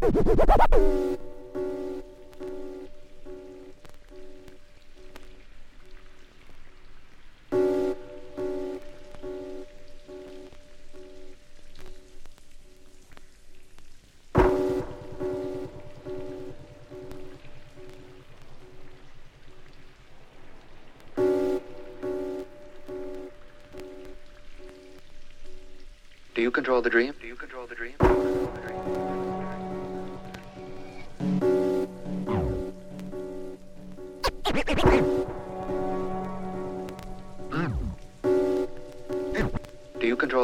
Do you control the dream? Do you control the dream?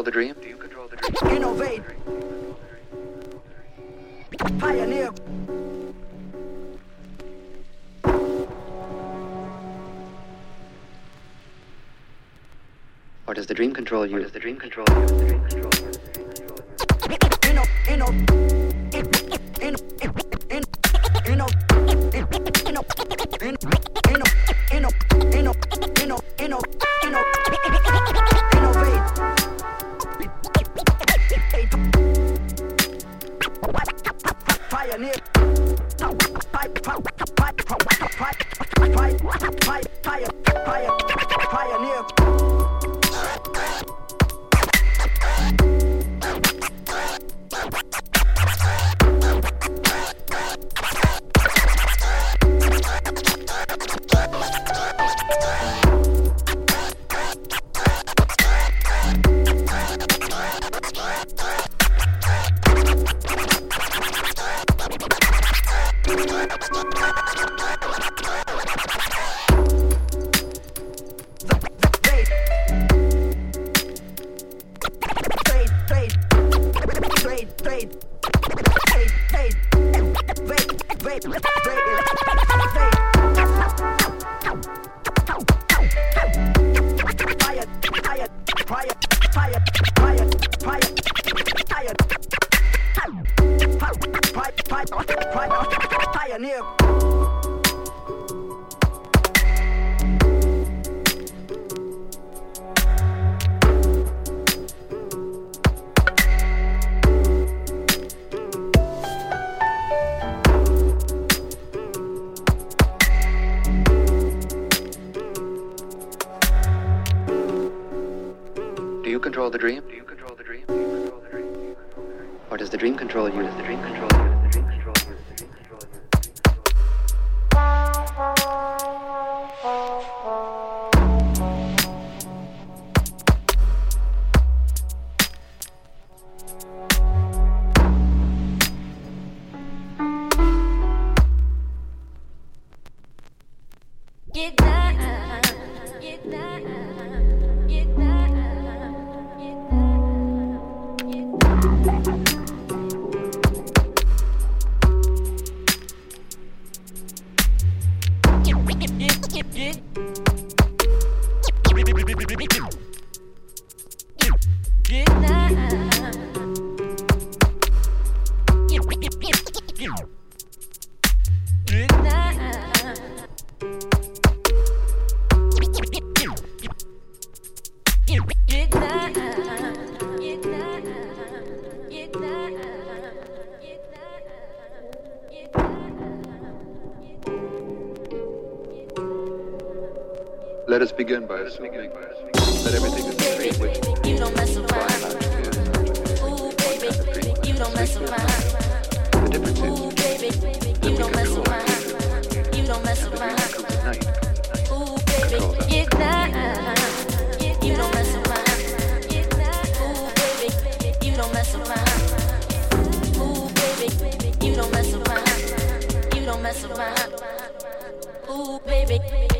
the dream? mess around. Ooh, baby.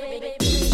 baby.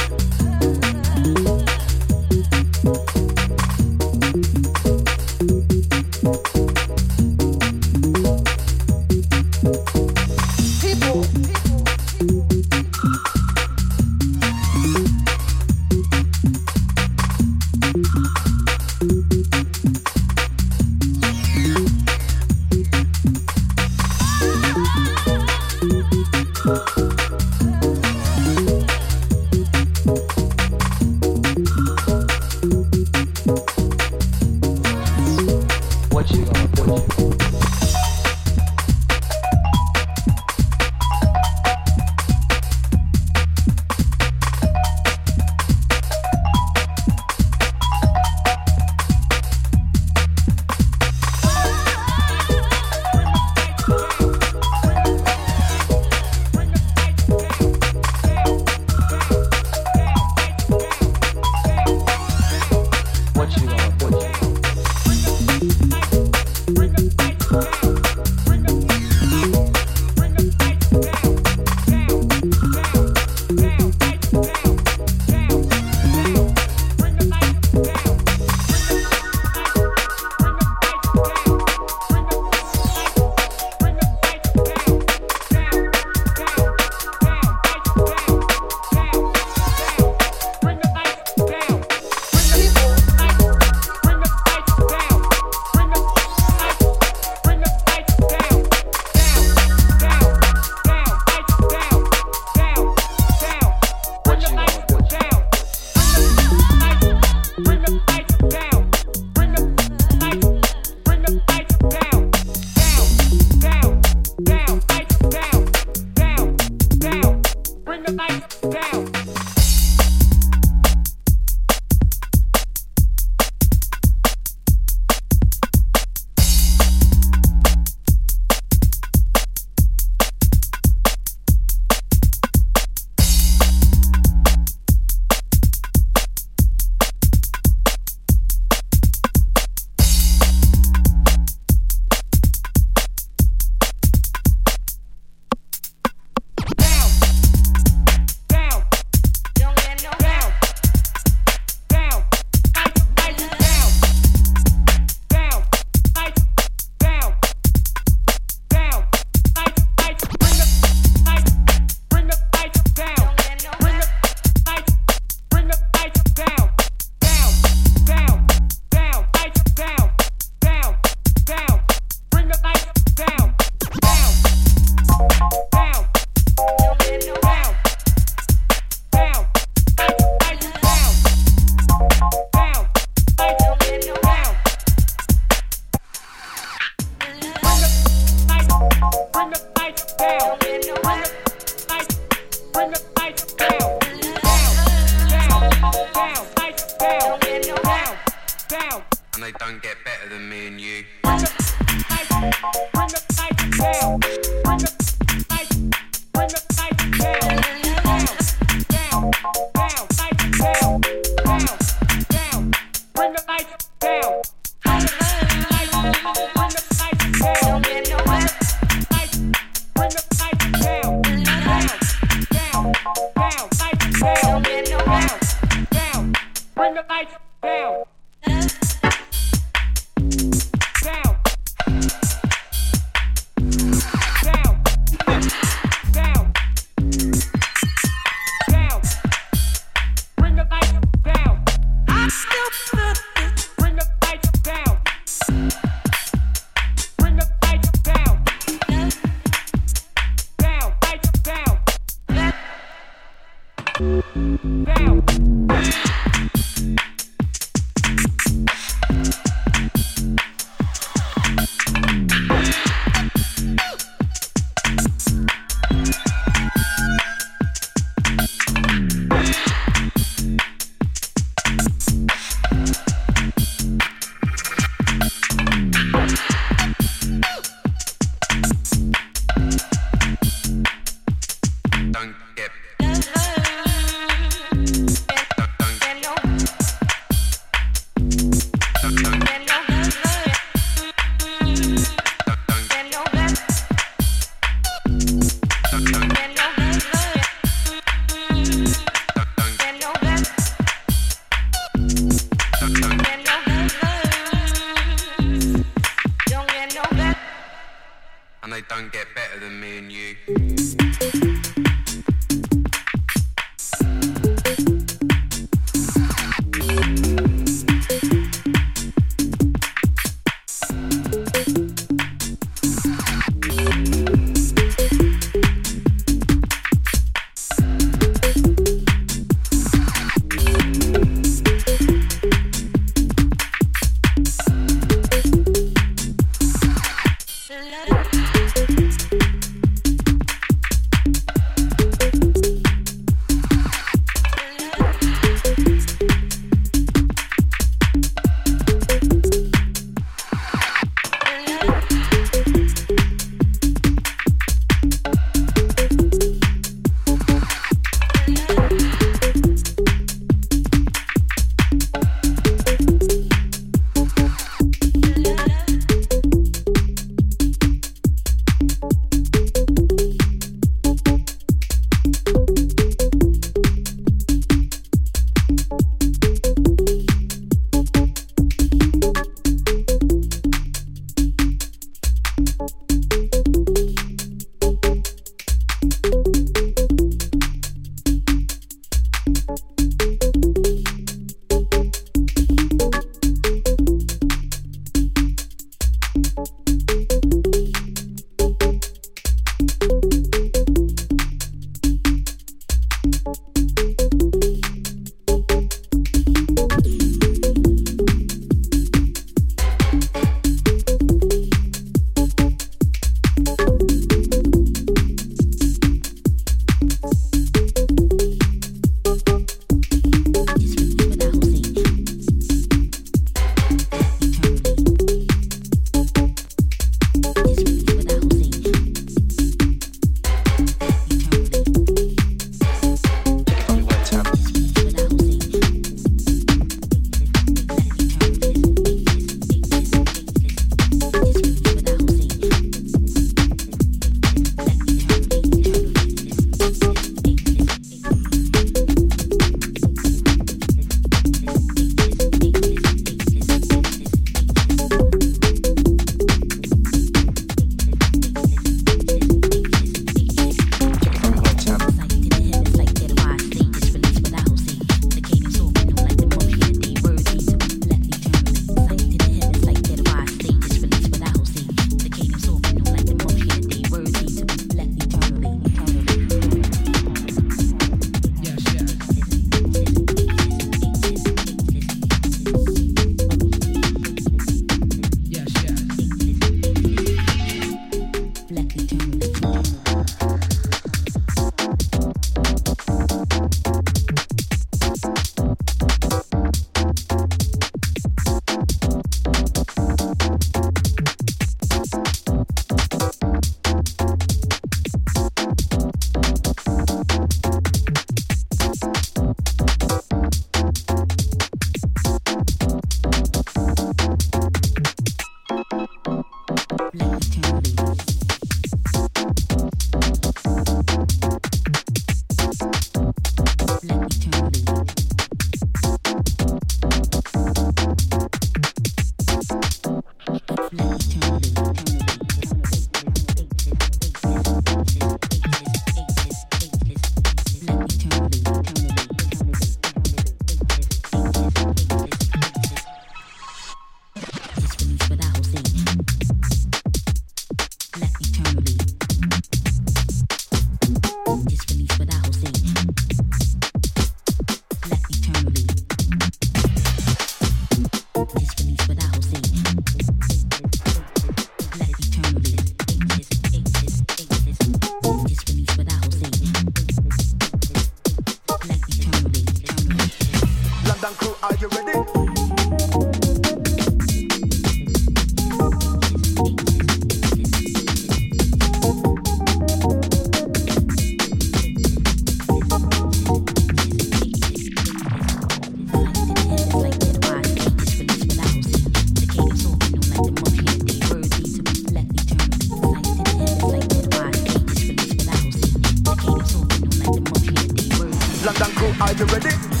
London crew, are you ready?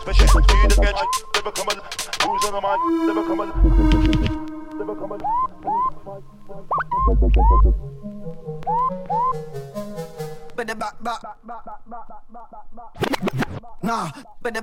Special the get They become a who's on the become a But the back, back, nah, but the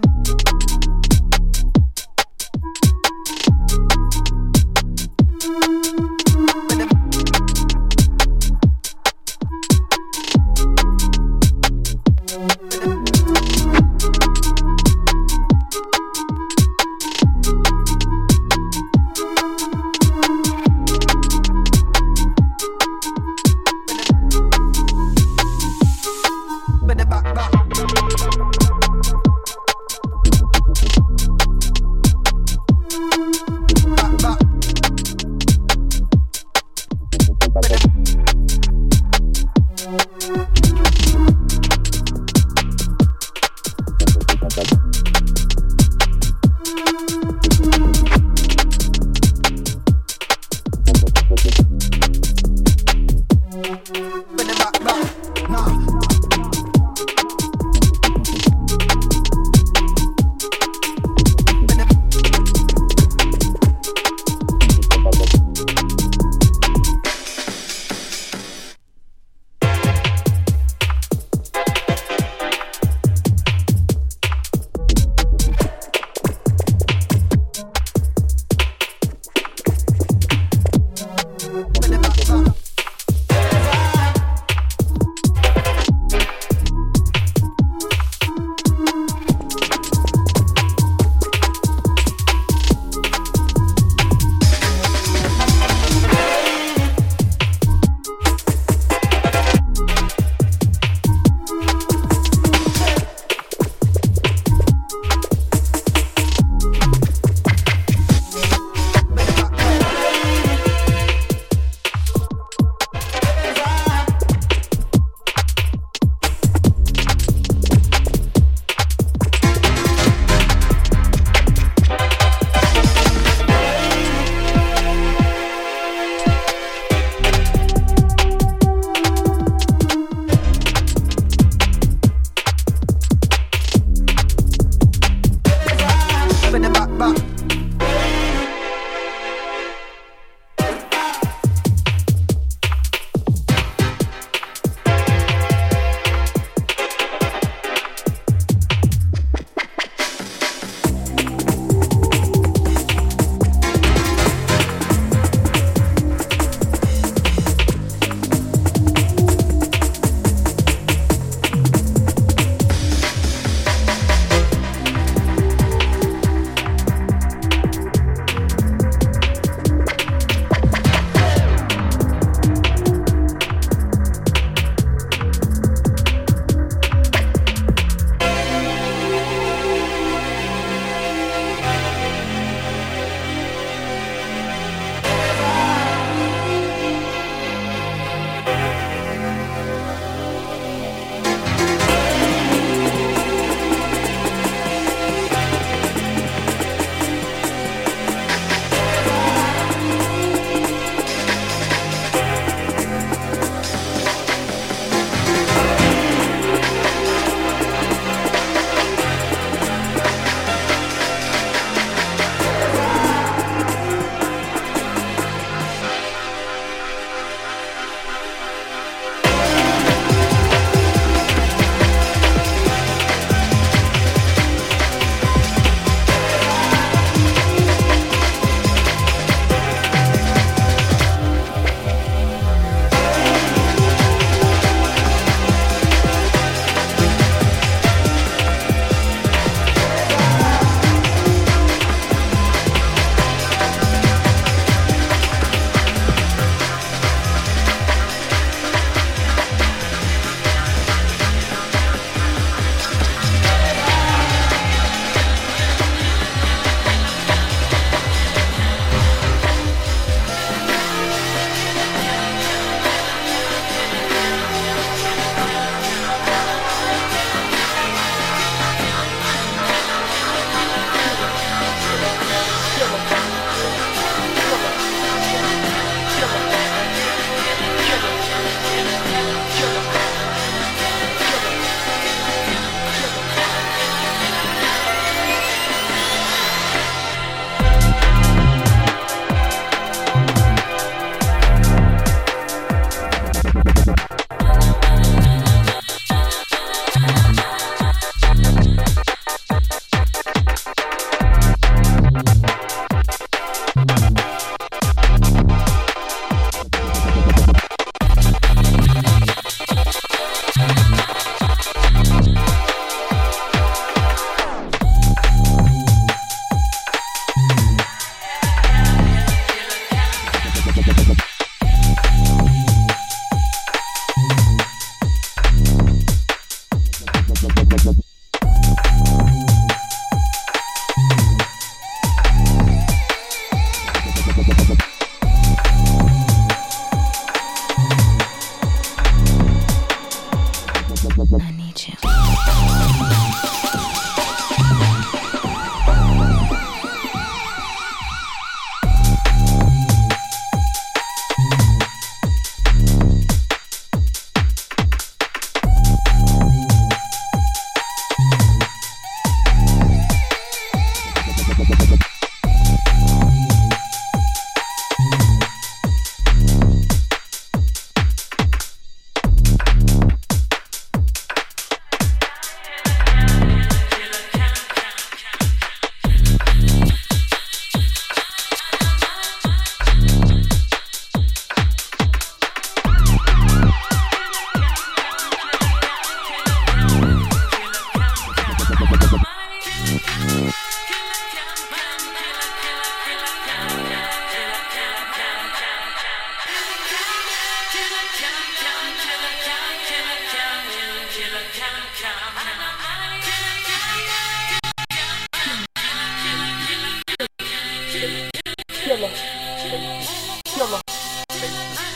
Bye.